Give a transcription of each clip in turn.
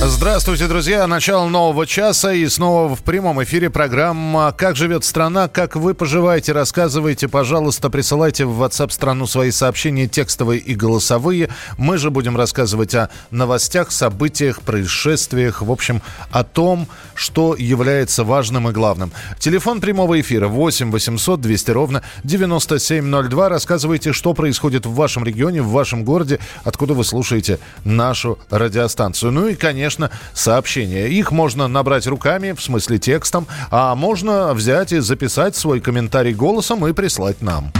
Здравствуйте, друзья. Начало нового часа и снова в прямом эфире программа «Как живет страна?». Как вы поживаете? Рассказывайте, пожалуйста, присылайте в WhatsApp страну свои сообщения текстовые и голосовые. Мы же будем рассказывать о новостях, событиях, происшествиях, в общем, о том, что является важным и главным. Телефон прямого эфира 8 800 200 ровно 9702. Рассказывайте, что происходит в вашем регионе, в вашем городе, откуда вы слушаете нашу радиостанцию. Ну и, конечно, конечно, сообщения. Их можно набрать руками, в смысле текстом, а можно взять и записать свой комментарий голосом и прислать нам.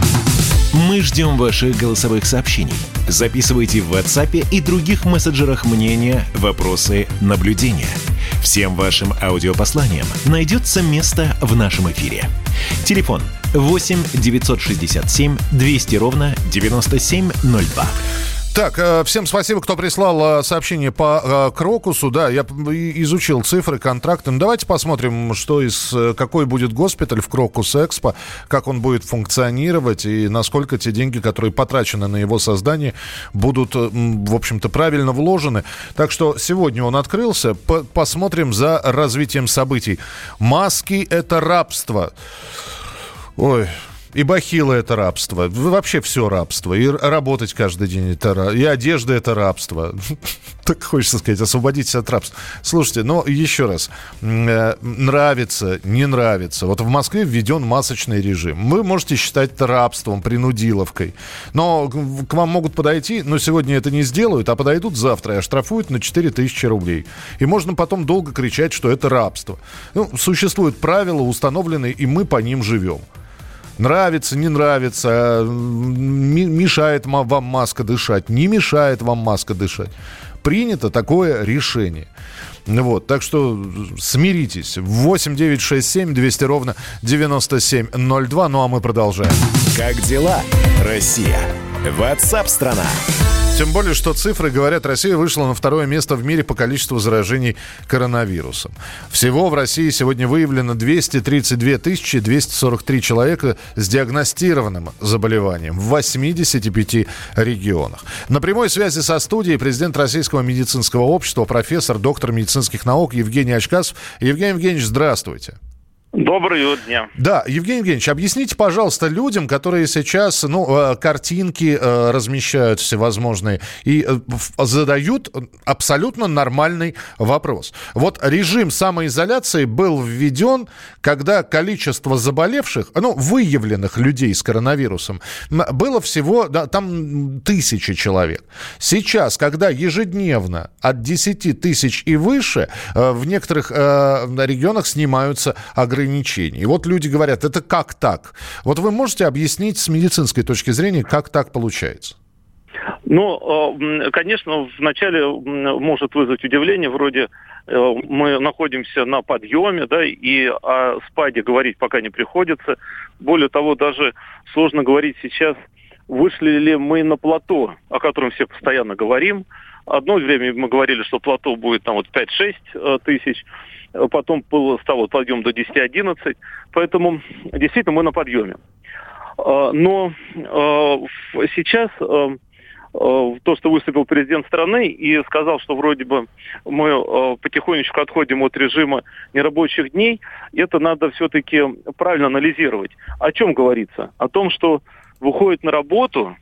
Мы ждем ваших голосовых сообщений. Записывайте в WhatsApp и других мессенджерах мнения, вопросы, наблюдения. Всем вашим аудиопосланиям найдется место в нашем эфире. Телефон 8 967 200 ровно 9702. Так, э, всем спасибо, кто прислал э, сообщение по э, Крокусу. Да, я изучил цифры, контракты. Ну, давайте посмотрим, что из, какой будет госпиталь в Крокус Экспо, как он будет функционировать и насколько те деньги, которые потрачены на его создание, будут, в общем-то, правильно вложены. Так что сегодня он открылся. Посмотрим за развитием событий. Маски – это рабство. Ой, и бахилы это рабство. Вообще все рабство. И работать каждый день это рабство. И одежда это рабство. Так хочется сказать, освободитесь от рабства. Слушайте, ну еще раз. Э, нравится, не нравится. Вот в Москве введен масочный режим. Вы можете считать это рабством, принудиловкой. Но к вам могут подойти, но сегодня это не сделают, а подойдут завтра и оштрафуют на 4000 рублей. И можно потом долго кричать, что это рабство. Ну, существуют правила, установленные, и мы по ним живем. Нравится, не нравится, мешает вам маска дышать, не мешает вам маска дышать. Принято такое решение. Вот, так что смиритесь. 8 9 6 7 200 ровно 9702. Ну а мы продолжаем. Как дела, Россия? Ватсап-страна! Тем более, что цифры говорят, Россия вышла на второе место в мире по количеству заражений коронавирусом. Всего в России сегодня выявлено 232 243 человека с диагностированным заболеванием в 85 регионах. На прямой связи со студией президент Российского медицинского общества, профессор, доктор медицинских наук Евгений Очкасов. Евгений Евгеньевич, здравствуйте. Доброго дня. Да, Евгений Евгеньевич, объясните, пожалуйста, людям, которые сейчас, ну, э, картинки э, размещают всевозможные и э, задают абсолютно нормальный вопрос. Вот режим самоизоляции был введен, когда количество заболевших, ну, выявленных людей с коронавирусом было всего, да, там тысячи человек. Сейчас, когда ежедневно от 10 тысяч и выше, в некоторых регионах снимаются ограничения ограничений. И вот люди говорят, это как так? Вот вы можете объяснить с медицинской точки зрения, как так получается? Ну, э, конечно, вначале может вызвать удивление, вроде э, мы находимся на подъеме, да, и о спаде говорить пока не приходится. Более того, даже сложно говорить сейчас, вышли ли мы на плато, о котором все постоянно говорим. Одно время мы говорили, что плато будет там вот 5-6 э, тысяч, потом был, стал вот подъем до 10-11, поэтому действительно мы на подъеме. Э, но э, сейчас то, что выступил президент страны и сказал, что вроде бы мы потихонечку отходим от режима нерабочих дней, это надо все-таки правильно анализировать. О чем говорится? О том, что выходит на работу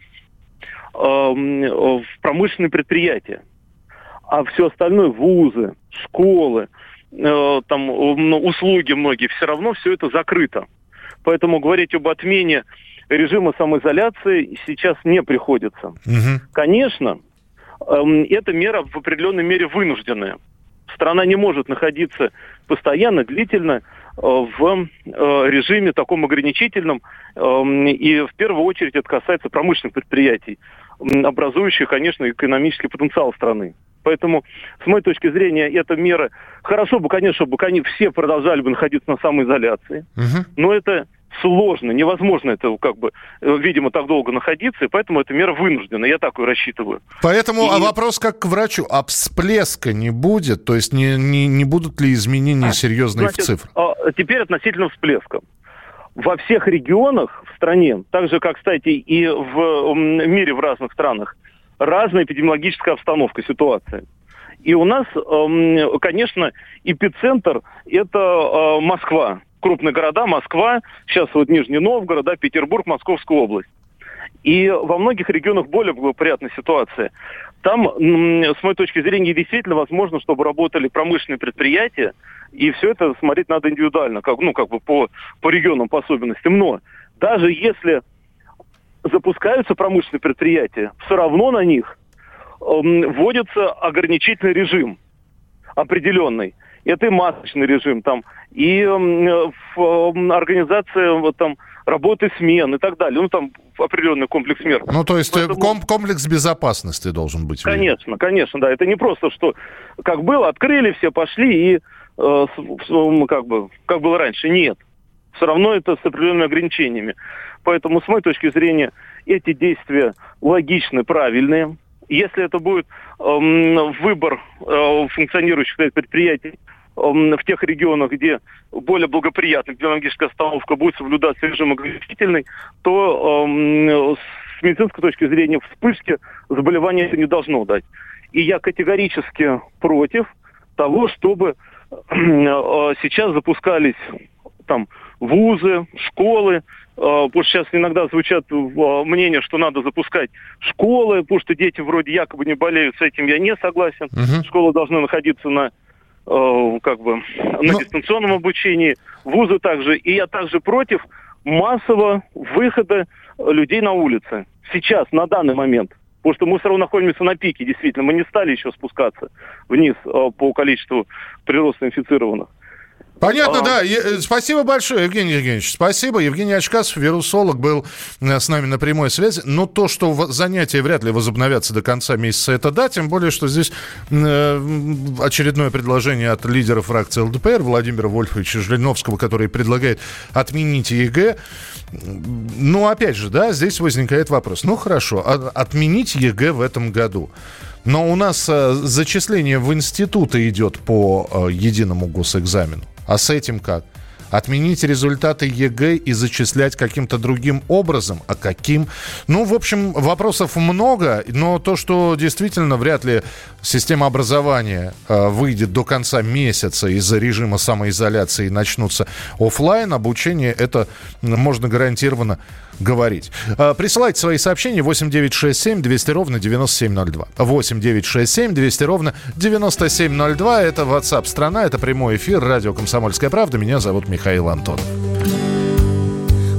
в промышленные предприятия. А все остальное, вузы, школы, э, там услуги многие, все равно все это закрыто. Поэтому говорить об отмене режима самоизоляции сейчас не приходится. Угу. Конечно, э, эта мера в определенной мере вынужденная. Страна не может находиться постоянно, длительно Э, в э, режиме таком ограничительном. Эм, и в первую очередь это касается промышленных предприятий, образующих, конечно, экономический потенциал страны. Поэтому, с моей точки зрения, эта мера... Хорошо бы, конечно, чтобы они все продолжали бы находиться на самоизоляции. Угу. Но это сложно, невозможно это как бы, э, видимо, так долго находиться, и поэтому эта мера вынуждена, я так и рассчитываю. Поэтому и... а вопрос как к врачу, а всплеска не будет? То есть не, не, не будут ли изменения серьезные Значит, в цифрах? А, теперь относительно всплеска. Во всех регионах в стране, так же, как, кстати, и в мире в разных странах, разная эпидемиологическая обстановка, ситуация. И у нас, эм, конечно, эпицентр – это э, Москва. Крупные города, Москва, сейчас вот Нижний Новгород, да, Петербург, Московская область. И во многих регионах более благоприятная ситуация. Там, с моей точки зрения, действительно возможно, чтобы работали промышленные предприятия, и все это смотреть надо индивидуально, как, ну, как бы по, по регионам, по особенностям. Но даже если запускаются промышленные предприятия, все равно на них Эм, вводится ограничительный режим определенный. Это и масочный режим там, и э, организация вот, там, работы смен и так далее. Ну, там определенный комплекс мер. Ну, то есть э, Поэтому... ком- комплекс безопасности должен быть. Конечно, конечно, да. Это не просто, что как было, открыли, все пошли и э, как, бы, как было раньше. Нет. Все равно это с определенными ограничениями. Поэтому, с моей точки зрения, эти действия логичны, правильные. Если это будет э, выбор э, функционирующих предприятий э, в тех регионах, где более благоприятная эпидемиологическая остановка будет соблюдаться режим ограничительный, то э, с медицинской точки зрения вспышки заболевания это не должно дать. И я категорически против того, чтобы э, сейчас запускались там вузы, школы, а, потому что сейчас иногда звучат а, мнения, что надо запускать школы, потому что дети вроде якобы не болеют, с этим я не согласен. Угу. Школы должны находиться на а, как бы на Но... Ну. дистанционном обучении, вузы также. И я также против массового выхода людей на улицы. Сейчас, на данный момент. Потому что мы все равно находимся на пике, действительно. Мы не стали еще спускаться вниз по количеству прироста инфицированных. Понятно, а... да. Э, спасибо большое, Евгений Евгеньевич. Спасибо. Евгений Очкасов, вирусолог, был э, с нами на прямой связи. Но то, что занятия вряд ли возобновятся до конца месяца, это да. Тем более, что здесь э, очередное предложение от лидера фракции ЛДПР Владимира Вольфовича Жириновского, который предлагает отменить ЕГЭ. Ну, опять же, да, здесь возникает вопрос. Ну, хорошо, а, отменить ЕГЭ в этом году. Но у нас зачисление в институты идет по единому госэкзамену. А с этим как? Отменить результаты ЕГЭ и зачислять каким-то другим образом? А каким? Ну, в общем, вопросов много, но то, что действительно вряд ли система образования э, выйдет до конца месяца из-за режима самоизоляции и начнутся офлайн обучение, это можно гарантированно говорить. Э, присылайте свои сообщения 8967 200 ровно 9702. 8967 200 ровно 9702. Это WhatsApp страна, это прямой эфир, радио «Комсомольская правда». Меня зовут Михаил Антонов.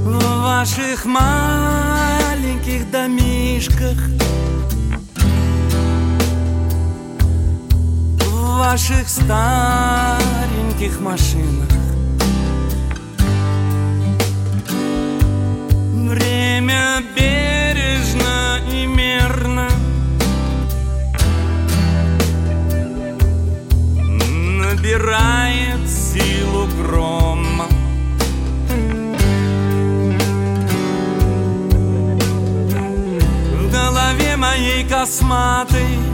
В ваших маленьких домишках В ваших стареньких машинах Время бережно и мерно Набирает силу грома В голове моей косматой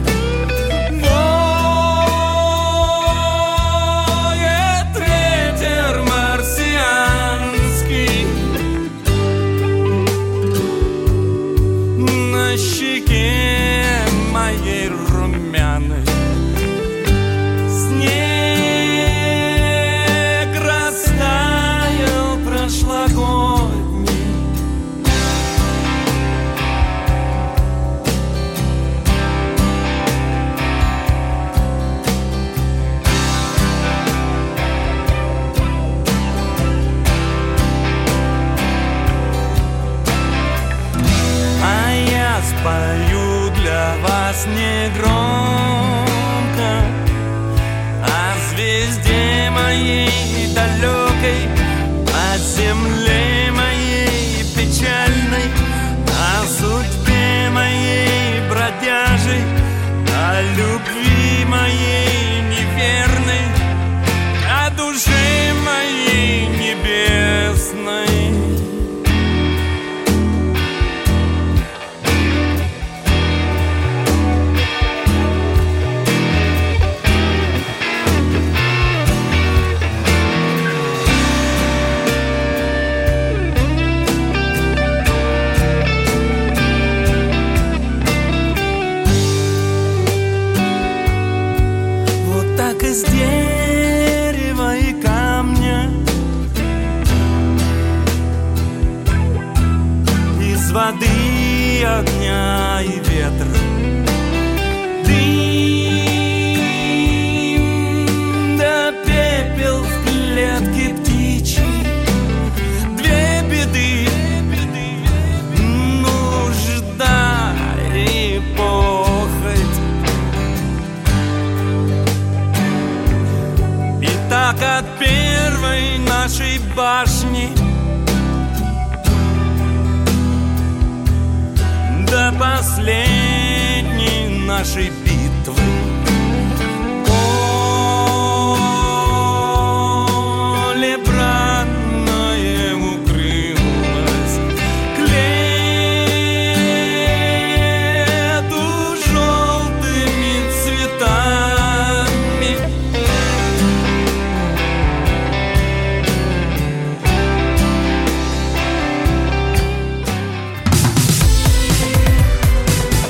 огня и ветра. Дым да пепел в клетке. Две беды, нужда и похоть. И так от нашей башни последней нашей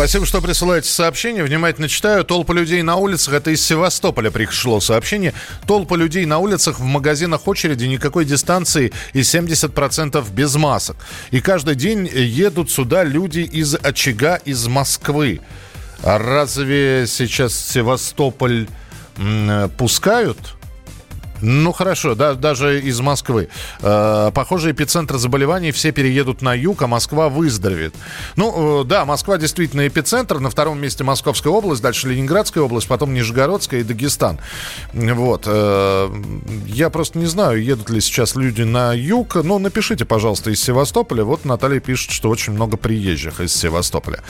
Спасибо, что присылаете сообщение. Внимательно читаю. Толпа людей на улицах. Это из Севастополя пришло сообщение. Толпа людей на улицах, в магазинах очереди, никакой дистанции и 70% без масок. И каждый день едут сюда люди из очага из Москвы. А разве сейчас Севастополь пускают? Ну хорошо, да, даже из Москвы. Э, похоже, эпицентр заболеваний все переедут на юг, а Москва выздоровеет. Ну э, да, Москва действительно эпицентр. На втором месте Московская область, дальше Ленинградская область, потом Нижегородская и Дагестан. Вот. Э, я просто не знаю, едут ли сейчас люди на юг. Ну, напишите, пожалуйста, из Севастополя. Вот Наталья пишет, что очень много приезжих из Севастополя.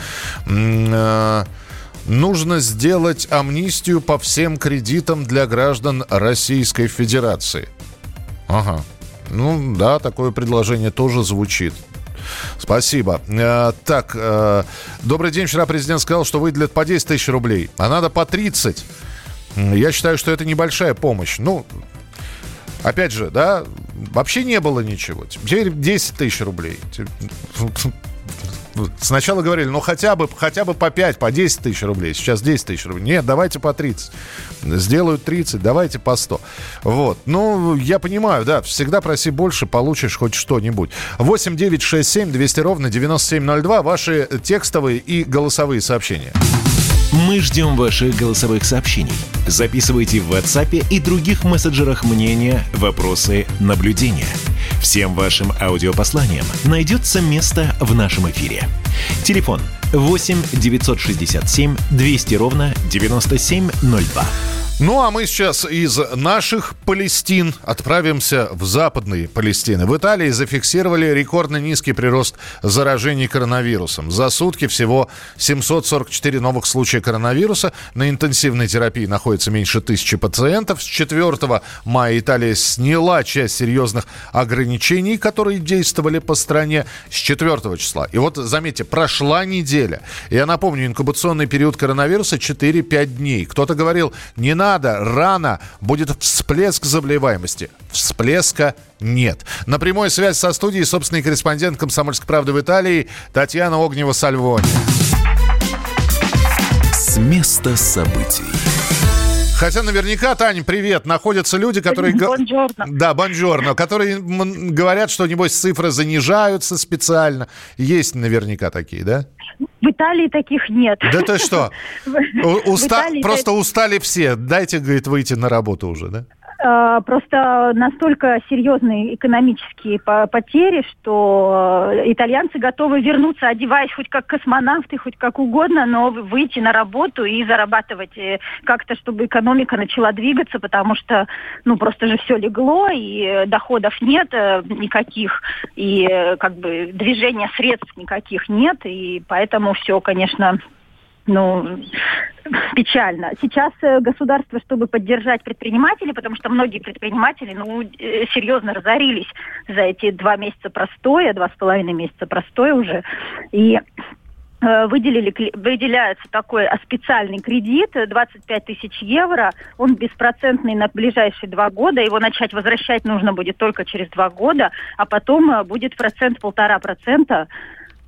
Э, Нужно сделать амнистию по всем кредитам для граждан Российской Федерации. Ага. Ну да, такое предложение тоже звучит. Спасибо. Э, так, э, добрый день. Вчера президент сказал, что выделят по 10 тысяч рублей, а надо по 30. М, Я считаю, что это небольшая помощь. Ну, опять же, да, вообще не было ничего. Теперь 10 тысяч рублей. Сначала говорили, ну хотя бы, хотя бы по 5, по 10 тысяч рублей. Сейчас 10 тысяч рублей. Нет, давайте по 30. Сделают 30, давайте по 100. Вот. Ну, я понимаю, да, всегда проси больше, получишь хоть что-нибудь. 8 9 6 7 200 ровно 9702. Ваши текстовые и голосовые сообщения. Мы ждем ваших голосовых сообщений. Записывайте в WhatsApp и других мессенджерах мнения, вопросы, наблюдения. Всем вашим аудиопосланиям найдется место в нашем эфире. Телефон 8 967 200 ровно 9702. Ну, а мы сейчас из наших Палестин отправимся в западные Палестины. В Италии зафиксировали рекордно низкий прирост заражений коронавирусом. За сутки всего 744 новых случая коронавируса. На интенсивной терапии находится меньше тысячи пациентов. С 4 мая Италия сняла часть серьезных ограничений, которые действовали по стране с 4 числа. И вот, заметьте, прошла неделя. Я напомню, инкубационный период коронавируса 4-5 дней. Кто-то говорил, не надо, рано, будет всплеск заболеваемости. Всплеска нет. На прямой связь со студией собственный корреспондент «Комсомольской правды» в Италии Татьяна Огнева-Сальвони. С места событий. Хотя наверняка, Таня, привет, находятся люди, которые... Бонжорно. Да, бонжорно, которые говорят, что, небось, цифры занижаются специально. Есть наверняка такие, да? В Италии таких нет. Да ты что? Уста- Просто устали все. Дайте, говорит, выйти на работу уже, да? Э, просто настолько серьезные экономические потери, что э, итальянцы готовы вернуться, одеваясь хоть как космонавты, хоть как угодно, но выйти на работу и зарабатывать э, как-то, чтобы экономика начала двигаться, потому что, ну, просто же все легло, и доходов нет никаких, и как бы движения средств никаких нет, и поэтому все, конечно, ну, печально. Сейчас э, государство, чтобы поддержать предпринимателей, потому что многие предприниматели, ну, э, серьезно разорились за эти два месяца простоя, два с половиной месяца простоя уже, и э, выделили, выделяется такой специальный кредит, 25 тысяч евро, он беспроцентный на ближайшие два года, его начать возвращать нужно будет только через два года, а потом будет процент полтора процента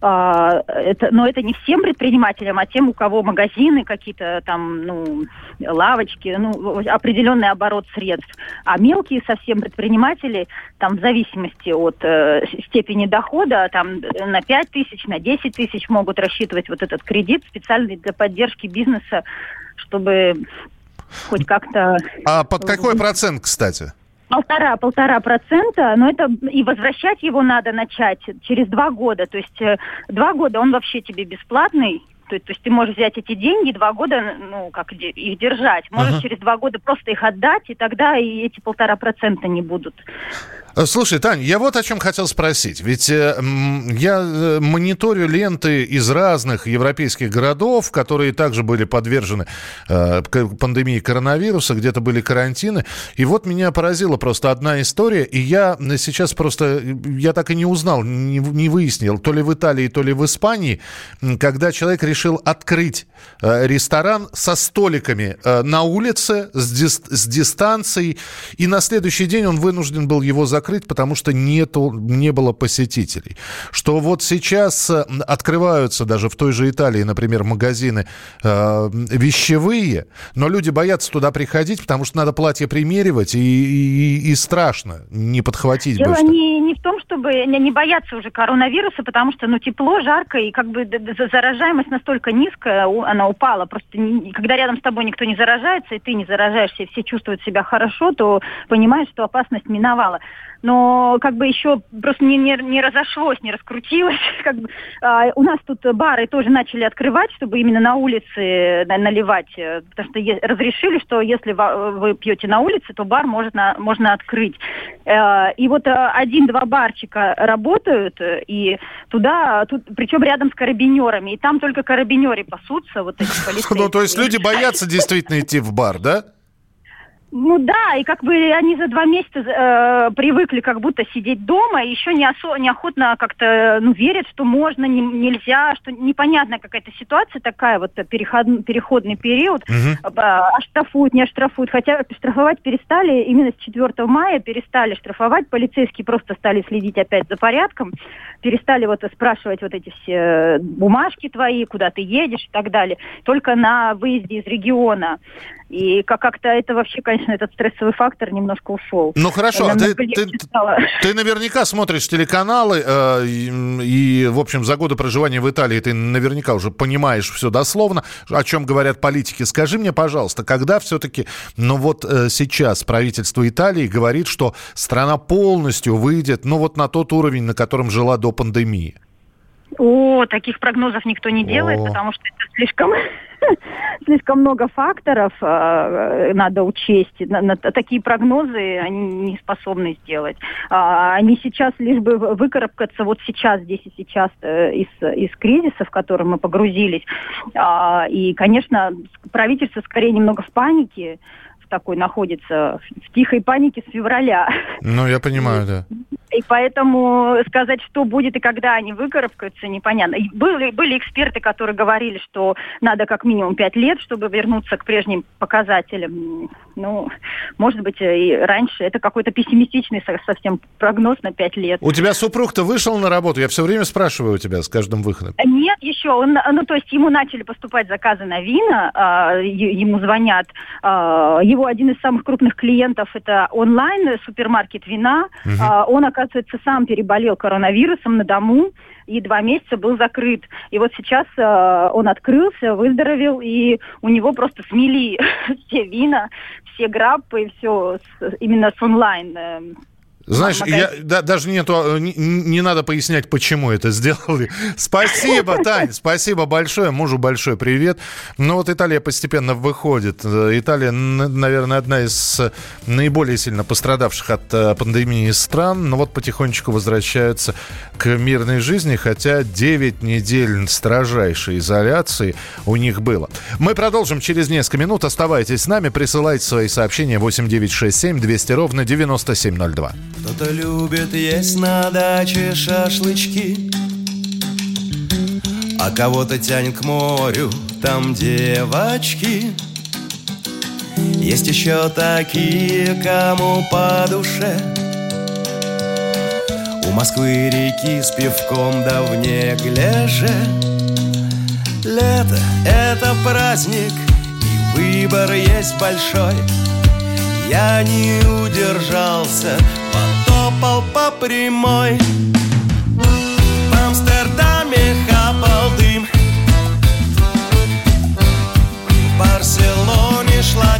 а, это, но это не всем предпринимателям, а тем, у кого магазины какие-то там, ну, лавочки, ну, определенный оборот средств. А мелкие совсем предприниматели, там, в зависимости от э, степени дохода, там, на 5 тысяч, на 10 тысяч могут рассчитывать вот этот кредит специальный для поддержки бизнеса, чтобы хоть как-то... А под какой процент, кстати? Полтора полтора процента, но это и возвращать его надо начать через два года. То есть э, два года он вообще тебе бесплатный, то, то есть ты можешь взять эти деньги два года, ну, как их держать. Можешь uh-huh. через два года просто их отдать, и тогда и эти полтора процента не будут. Э, слушай, Тань, я вот о чем хотел спросить. Ведь э, я э, мониторю ленты из разных европейских городов, которые также были подвержены э, пандемии коронавируса, где-то были карантины. И вот меня поразила просто одна история, и я сейчас просто, я так и не узнал, не, не выяснил, то ли в Италии, то ли в Испании, когда человек решил открыть э, ресторан со столиками э, на улице, с, дис, с дистанцией, и на следующий день он вынужден был его закрыть закрыть, потому что нету, не было посетителей. Что вот сейчас э, открываются даже в той же Италии, например, магазины э, вещевые, но люди боятся туда приходить, потому что надо платье примеривать, и, и, и страшно не подхватить. Дело не, не в том, чтобы не, не бояться уже коронавируса, потому что ну, тепло, жарко, и как бы заражаемость настолько низкая, она упала. Просто не, когда рядом с тобой никто не заражается, и ты не заражаешься, и все чувствуют себя хорошо, то понимаешь, что опасность миновала но как бы еще просто не, не, не разошлось, не раскрутилось. Как бы, а, у нас тут бары тоже начали открывать, чтобы именно на улице наливать, э, потому что е- разрешили, что если вы пьете на улице, то бар можно, можно открыть. Э, и вот э, один-два барчика работают, и туда, тут, причем рядом с карабинерами, и там только карабинеры пасутся, вот эти полицейские. Ну, то есть люди боятся действительно идти в бар, да? Ну да, и как бы они за два месяца э, привыкли как будто сидеть дома, и еще не осо- неохотно как-то ну, верят, что можно, не, нельзя, что непонятная какая-то ситуация такая, вот переход, переходный период, угу. оштрафуют, не оштрафуют, хотя штрафовать перестали, именно с 4 мая перестали штрафовать, полицейские просто стали следить опять за порядком, перестали вот спрашивать вот эти все бумажки твои, куда ты едешь и так далее, только на выезде из региона. И как-то это вообще, конечно, этот стрессовый фактор немножко ушел. Ну хорошо, а ты, ты, ты наверняка смотришь телеканалы, э, и, и, в общем, за годы проживания в Италии ты наверняка уже понимаешь все дословно, о чем говорят политики. Скажи мне, пожалуйста, когда все-таки, ну вот э, сейчас правительство Италии говорит, что страна полностью выйдет, ну вот на тот уровень, на котором жила до пандемии? О, таких прогнозов никто не делает, О. потому что это слишком слишком много факторов э, надо учесть. На, на, такие прогнозы они не способны сделать. А, они сейчас лишь бы выкарабкаться вот сейчас, здесь и сейчас э, из, из кризиса, в который мы погрузились. А, и, конечно, правительство скорее немного в панике такой находится в тихой панике с февраля. Ну, я понимаю, да. И поэтому сказать, что будет и когда они выкарабкаются, непонятно. И были, были эксперты, которые говорили, что надо как минимум пять лет, чтобы вернуться к прежним показателям. Ну, может быть, и раньше. Это какой-то пессимистичный совсем прогноз на пять лет. У тебя супруг-то вышел на работу? Я все время спрашиваю у тебя с каждым выходом. Нет, еще. Он, ну, то есть ему начали поступать заказы на вина, э, ему звонят. Э, его один из самых крупных клиентов это онлайн супермаркет вина. Угу. Э, он оказывается оказывается, сам переболел коронавирусом на дому и два месяца был закрыт. И вот сейчас э, он открылся, выздоровел, и у него просто смели все вина, все граппы, все именно с онлайн э, знаешь, я, да, даже нету, не, не надо пояснять, почему это сделали. Спасибо, Тань, спасибо большое. Мужу большой привет. Ну вот Италия постепенно выходит. Италия, наверное, одна из наиболее сильно пострадавших от э, пандемии стран. Но вот потихонечку возвращаются к мирной жизни, хотя 9 недель строжайшей изоляции у них было. Мы продолжим через несколько минут. Оставайтесь с нами, присылайте свои сообщения 8967 200 ровно 9702. Кто-то любит есть на даче шашлычки А кого-то тянет к морю, там девочки. Есть еще такие, кому по душе. У Москвы реки с пивком да в неглиже. Лето — это праздник, и выбор есть большой. Я не удержался, потопал по прямой. В Амстердаме хапал дым. В Барселоне шла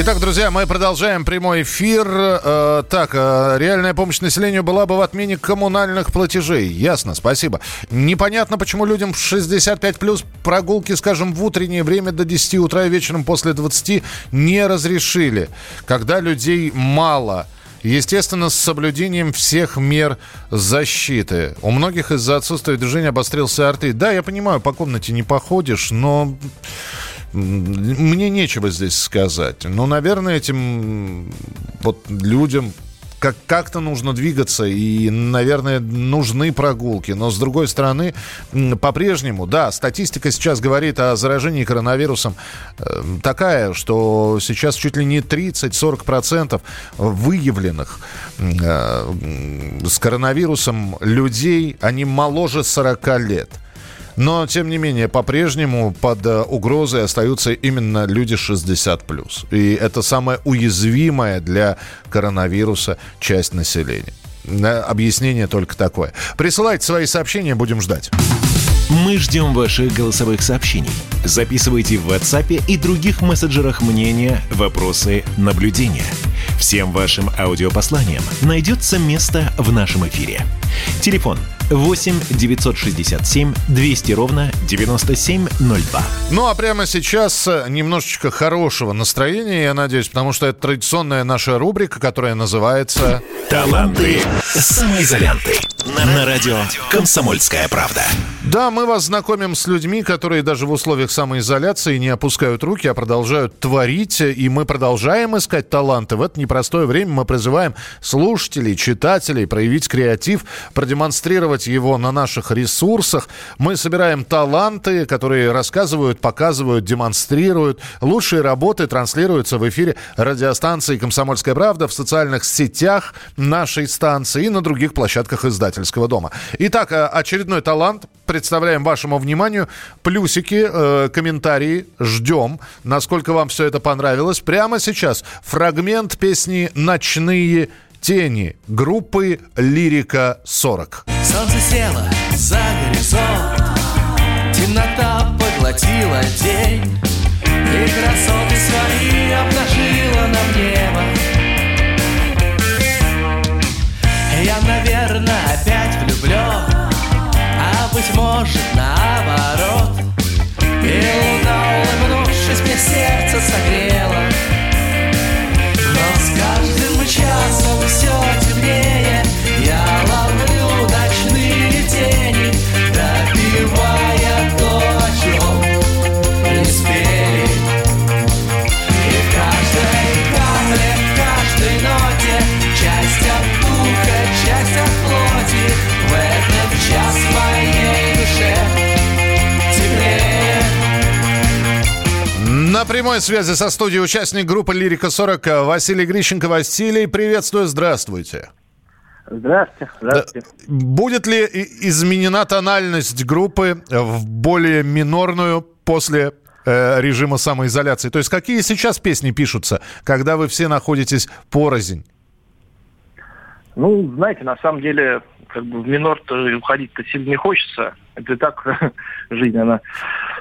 Итак, друзья, мы продолжаем прямой эфир. Э, так, э, реальная помощь населению была бы в отмене коммунальных платежей. Ясно, спасибо. Непонятно, почему людям в 65 плюс прогулки, скажем, в утреннее время до 10 утра и вечером после 20 не разрешили. Когда людей мало. Естественно, с соблюдением всех мер защиты. У многих из-за отсутствия движения обострился артрит. Да, я понимаю, по комнате не походишь, но мне нечего здесь сказать. Но, наверное, этим вот людям, как, как-то нужно двигаться, и, наверное, нужны прогулки. Но, с другой стороны, по-прежнему, да, статистика сейчас говорит о заражении коронавирусом э, такая, что сейчас чуть ли не 30-40% выявленных э, с коронавирусом людей, они моложе 40 лет – но, тем не менее, по-прежнему под э, угрозой остаются именно люди 60+. И это самая уязвимая для коронавируса часть населения. Объяснение только такое. Присылайте свои сообщения, будем ждать. Мы ждем ваших голосовых сообщений. Записывайте в WhatsApp и других мессенджерах мнения, вопросы, наблюдения. Всем вашим аудиопосланиям найдется место в нашем эфире. Телефон 8 967 200 ровно 9702. Ну а прямо сейчас э, немножечко хорошего настроения, я надеюсь, потому что это традиционная наша рубрика, которая называется «Таланты самоизолянты» на радио «Комсомольская правда». Да, мы вас знакомим с людьми, которые даже в условиях самоизоляции не опускают руки, а продолжают творить. И мы продолжаем искать таланты. В это непростое время мы призываем слушателей, читателей проявить креатив, продемонстрировать его на наших ресурсах. Мы собираем таланты, которые рассказывают, показывают, демонстрируют. Лучшие работы транслируются в эфире радиостанции «Комсомольская правда» в социальных сетях нашей станции и на других площадках издательского дома. Итак, э, очередной талант представляем вашему вниманию. Плюсики, э, комментарии ждем. Насколько вам все это понравилось. Прямо сейчас фрагмент песни «Ночные тени» группы «Лирика 40». Солнце село за горизонт Темнота поглотила день. И красоты свои обнажила нам небо. Я, наверное, опять влюблен быть может, наоборот. И луна, улыбнувшись, мне сердце согрела Но с часом все темнее прямой связи со студией участник группы «Лирика-40» Василий Грищенко. Василий, приветствую, здравствуйте. Здравствуйте, здравствуйте. Да. Будет ли изменена тональность группы в более минорную после э, режима самоизоляции? То есть какие сейчас песни пишутся, когда вы все находитесь порознь? Ну, знаете, на самом деле, как бы в минор-то уходить-то сильно не хочется. Это и так жизнь, она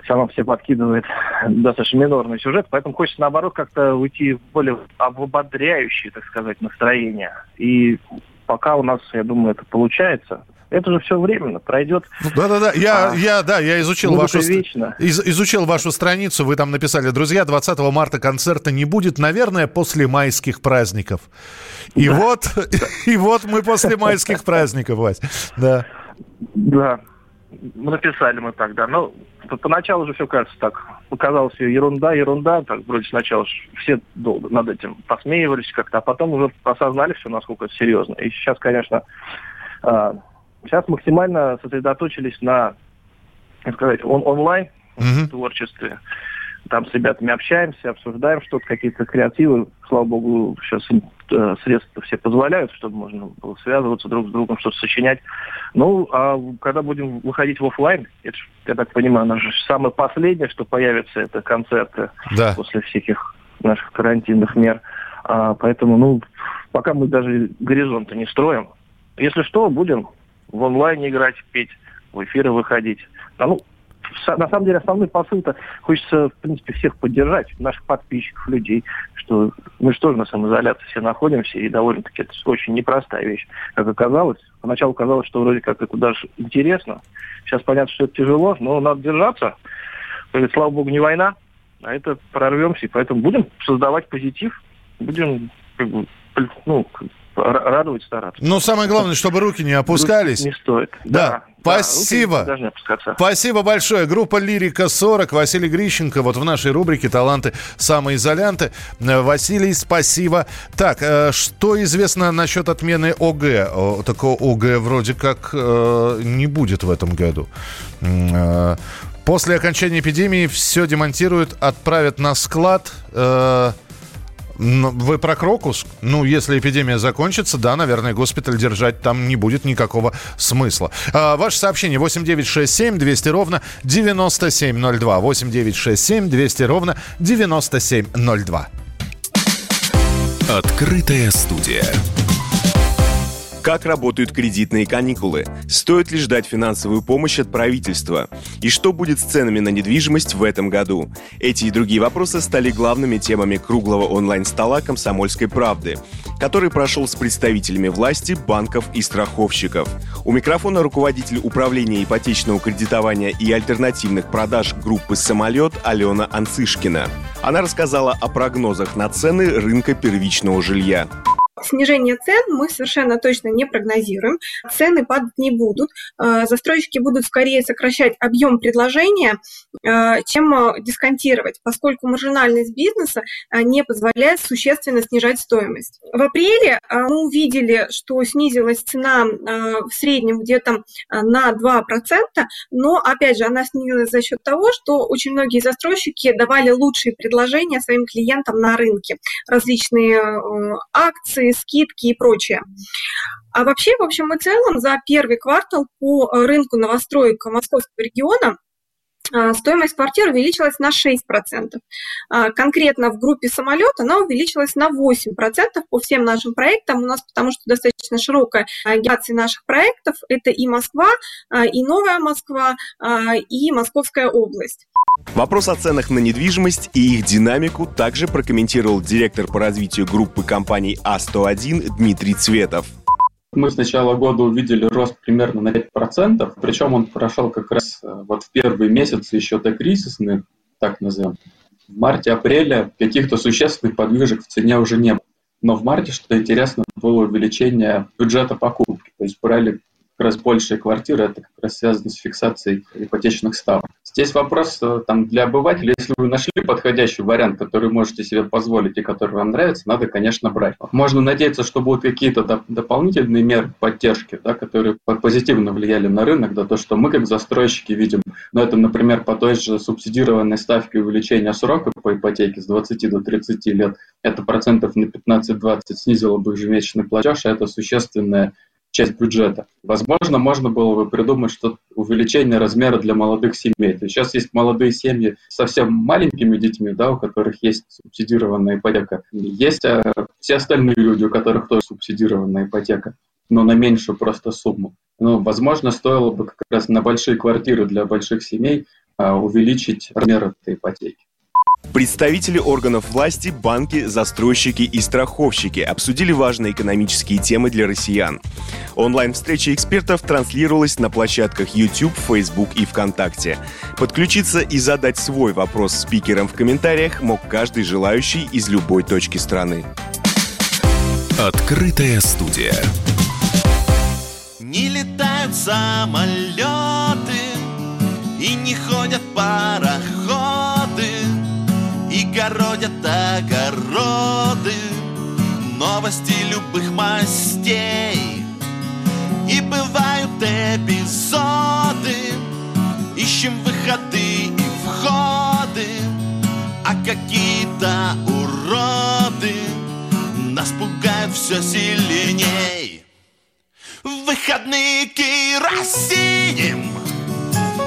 сама все подкидывает достаточно минорный сюжет, поэтому хочется, наоборот, как-то уйти в более ободряющее, так сказать, настроение. И пока у нас, я думаю, это получается. Это же все временно, пройдет. Да-да-да, я, А, я, да, я изучил вашу, из- изучил вашу страницу, вы там написали, друзья, 20 марта концерта не будет, наверное, после майских праздников. И вот, и вот мы после майских праздников, Вась. Да. Да, написали мы тогда. Но по- поначалу же все кажется так. Показалось все ерунда, ерунда. Так вроде сначала все долго над этим посмеивались как-то, а потом уже осознали все, насколько это серьезно. И сейчас, конечно, а, сейчас максимально сосредоточились на, так сказать, он- онлайн Мгм. творчестве. Там с ребятами общаемся, обсуждаем что-то, какие-то креативы. Слава богу, сейчас э, средства все позволяют, чтобы можно было связываться друг с другом, что-то сочинять. Ну, а когда будем выходить в офлайн, это, я так понимаю, наше же самое последнее, что появится, это концерты Да. после всяких наших карантинных мер. А, поэтому, ну, пока мы даже горизонта не строим. Если что, будем в онлайне играть, петь, в эфиры выходить. А, ну, на самом деле основной посыл-то хочется, в принципе, всех поддержать, наших подписчиков, людей, что мы же тоже на самоизоляции все находимся, и довольно-таки это очень непростая вещь, как оказалось. Поначалу казалось, что вроде как это даже интересно. Сейчас понятно, что это тяжело, но надо держаться. Говорит, Слава богу, не война, а это прорвемся, и поэтому будем создавать позитив, будем ну, радовать, стараться. Ну, самое главное, чтобы руки не опускались. Не стоит. Да. Да, Спасибо. опускаться. Спасибо большое. Группа «Лирика 40», Василий Грищенко, вот в нашей рубрике «Таланты самоизолянты». Э, Василий, спасибо. Так, э, что известно насчет отмены ОГЭ? Такого ОГЭ вроде как э, не будет в этом году. После окончания эпидемии все демонтируют, отправят на склад. Ну, Вы про Крокус? Ну, если эпидемия закончится, да, наверное, госпиталь держать там не будет никакого смысла. А, ваше сообщение 8967 200 ровно 9702. 8967 200 ровно 9702. Открытая студия. Как работают кредитные каникулы? Стоит ли ждать финансовую помощь от правительства? И что будет с ценами на недвижимость в этом году? Эти и другие вопросы стали главными темами круглого онлайн-стола «Комсомольской правды», который прошел с представителями власти, банков и страховщиков. У микрофона руководитель управления ипотечного кредитования и альтернативных продаж группы «Самолет» Алена Анцишкина. Она рассказала о прогнозах на цены рынка первичного жилья. Снижение цен мы совершенно точно не прогнозируем. Цены падать не будут. Э, Застройщики будут скорее сокращать объем предложения, э, чем э, дисконтировать, поскольку маржинальность бизнеса не позволяет существенно снижать стоимость. В апреле мы увидели, что снизилась цена в среднем где-то на 2%, но, опять же, она снизилась за счет того, что очень многие застройщики давали лучшие предложения своим клиентам на рынке. Различные акции, скидки и прочее. А вообще, в общем и целом, за первый квартал по э, рынку новостроек Московского региона стоимость квартир увеличилась на 6%. А, Конкретно в группе самолет она увеличилась на 8% по всем нашим проектам. У нас потому что достаточно широкая а, география наших проектов. Это и Москва, а, и Новая Москва, а, и Московская область. Вопрос о ценах на недвижимость и их динамику также прокомментировал директор по развитию группы компаний А101 Дмитрий Цветов. Мы с начала года увидели рост примерно на 5%, причем он прошел как раз э, вот в первые месяцы еще до кризисных, так назовем. В марте-апреле каких-то существенных подвижек в цене уже не было. Но в марте, что интересно, было увеличение бюджета покупки. То есть брали раз большие квартиры, это как раз связано с фиксацией ипотечных ставок. Здесь вопрос э, там, для обывателя, если вы нашли подходящий вариант, который можете себе позволить и который вам нравится, надо, конечно, брать. Можно надеяться, что будут какие-то доп- дополнительные меры поддержки, да, которые по- позитивно влияли на рынок, да, то, что мы как застройщики видим. Но это, например, по той же субсидированной ставке увеличения срока по ипотеке с 20 до 30 лет, это процентов на 15-20 снизило бы ежемесячный платеж, а это существенная часть бюджета. Возможно, можно было бы придумать что увеличение размера для молодых семей. То есть сейчас есть молодые семьи с совсем маленькими детьми, да, у которых есть субсидированная ипотека. Есть а, все остальные люди, у которых тоже субсидированная ипотека, но на меньшую просто сумму. Ну, возможно, стоило бы как раз на большие квартиры для больших семей а, увеличить размер этой ипотеки. Представители органов власти, банки, застройщики и страховщики обсудили важные экономические темы для россиян. Онлайн-встреча экспертов транслировалась на площадках YouTube, Facebook и ВКонтакте. Подключиться и задать свой вопрос спикерам в комментариях мог каждый желающий из любой точки страны. Открытая студия. Не летают самолеты И не ходят пароходы городят огороды Новости любых мастей. И бывают эпизоды Ищем выходы и входы А какие-то уроды Нас пугают все сильней. В выходные керосинем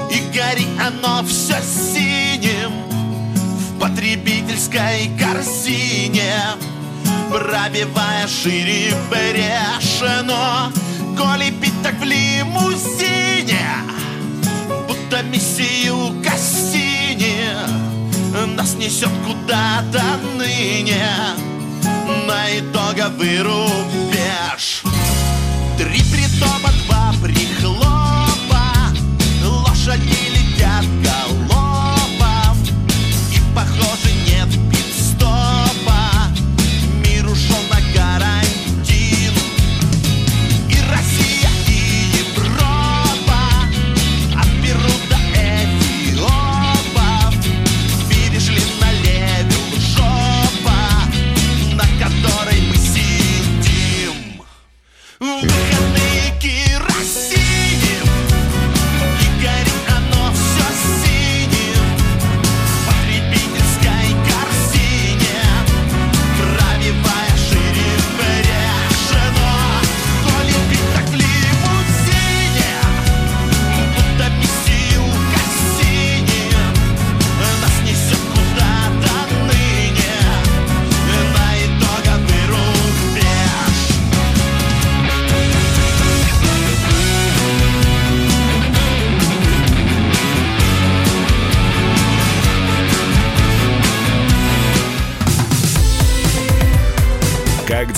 И гори оно все синим потребительской корзине Пробивая шире брешь Но коли пить так в лимузине Будто миссию Кассини Нас несет куда-то ныне. На итоговый рубеж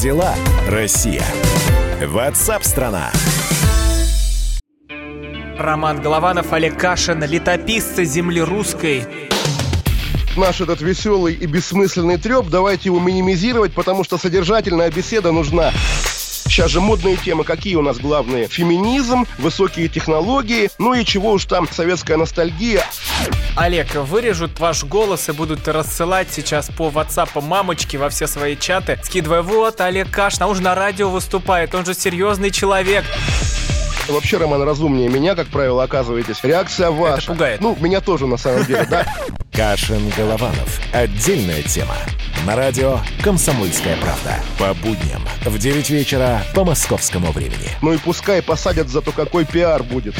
дела, Россия? Ватсап-страна! Роман Голованов, Олег Кашин, летописцы земли русской. Наш этот веселый и бессмысленный треп, давайте его минимизировать, потому что содержательная беседа нужна. Сейчас же модные темы какие у нас главные? Феминизм, высокие технологии, ну и чего уж там, советская ностальгия. Олег, вырежут ваш голос и будут рассылать сейчас по WhatsApp мамочки во все свои чаты, скидывая, вот, Олег Кашин, а он же на радио выступает, он же серьезный человек. Вообще, Роман, разумнее меня, как правило, оказываетесь. Реакция ваша. Это пугает. Ну, меня тоже, на самом деле, да. Кашин-Голованов. Отдельная тема. На радио «Комсомольская правда». По будням в 9 вечера по московскому времени. Ну и пускай посадят, зато какой пиар будет.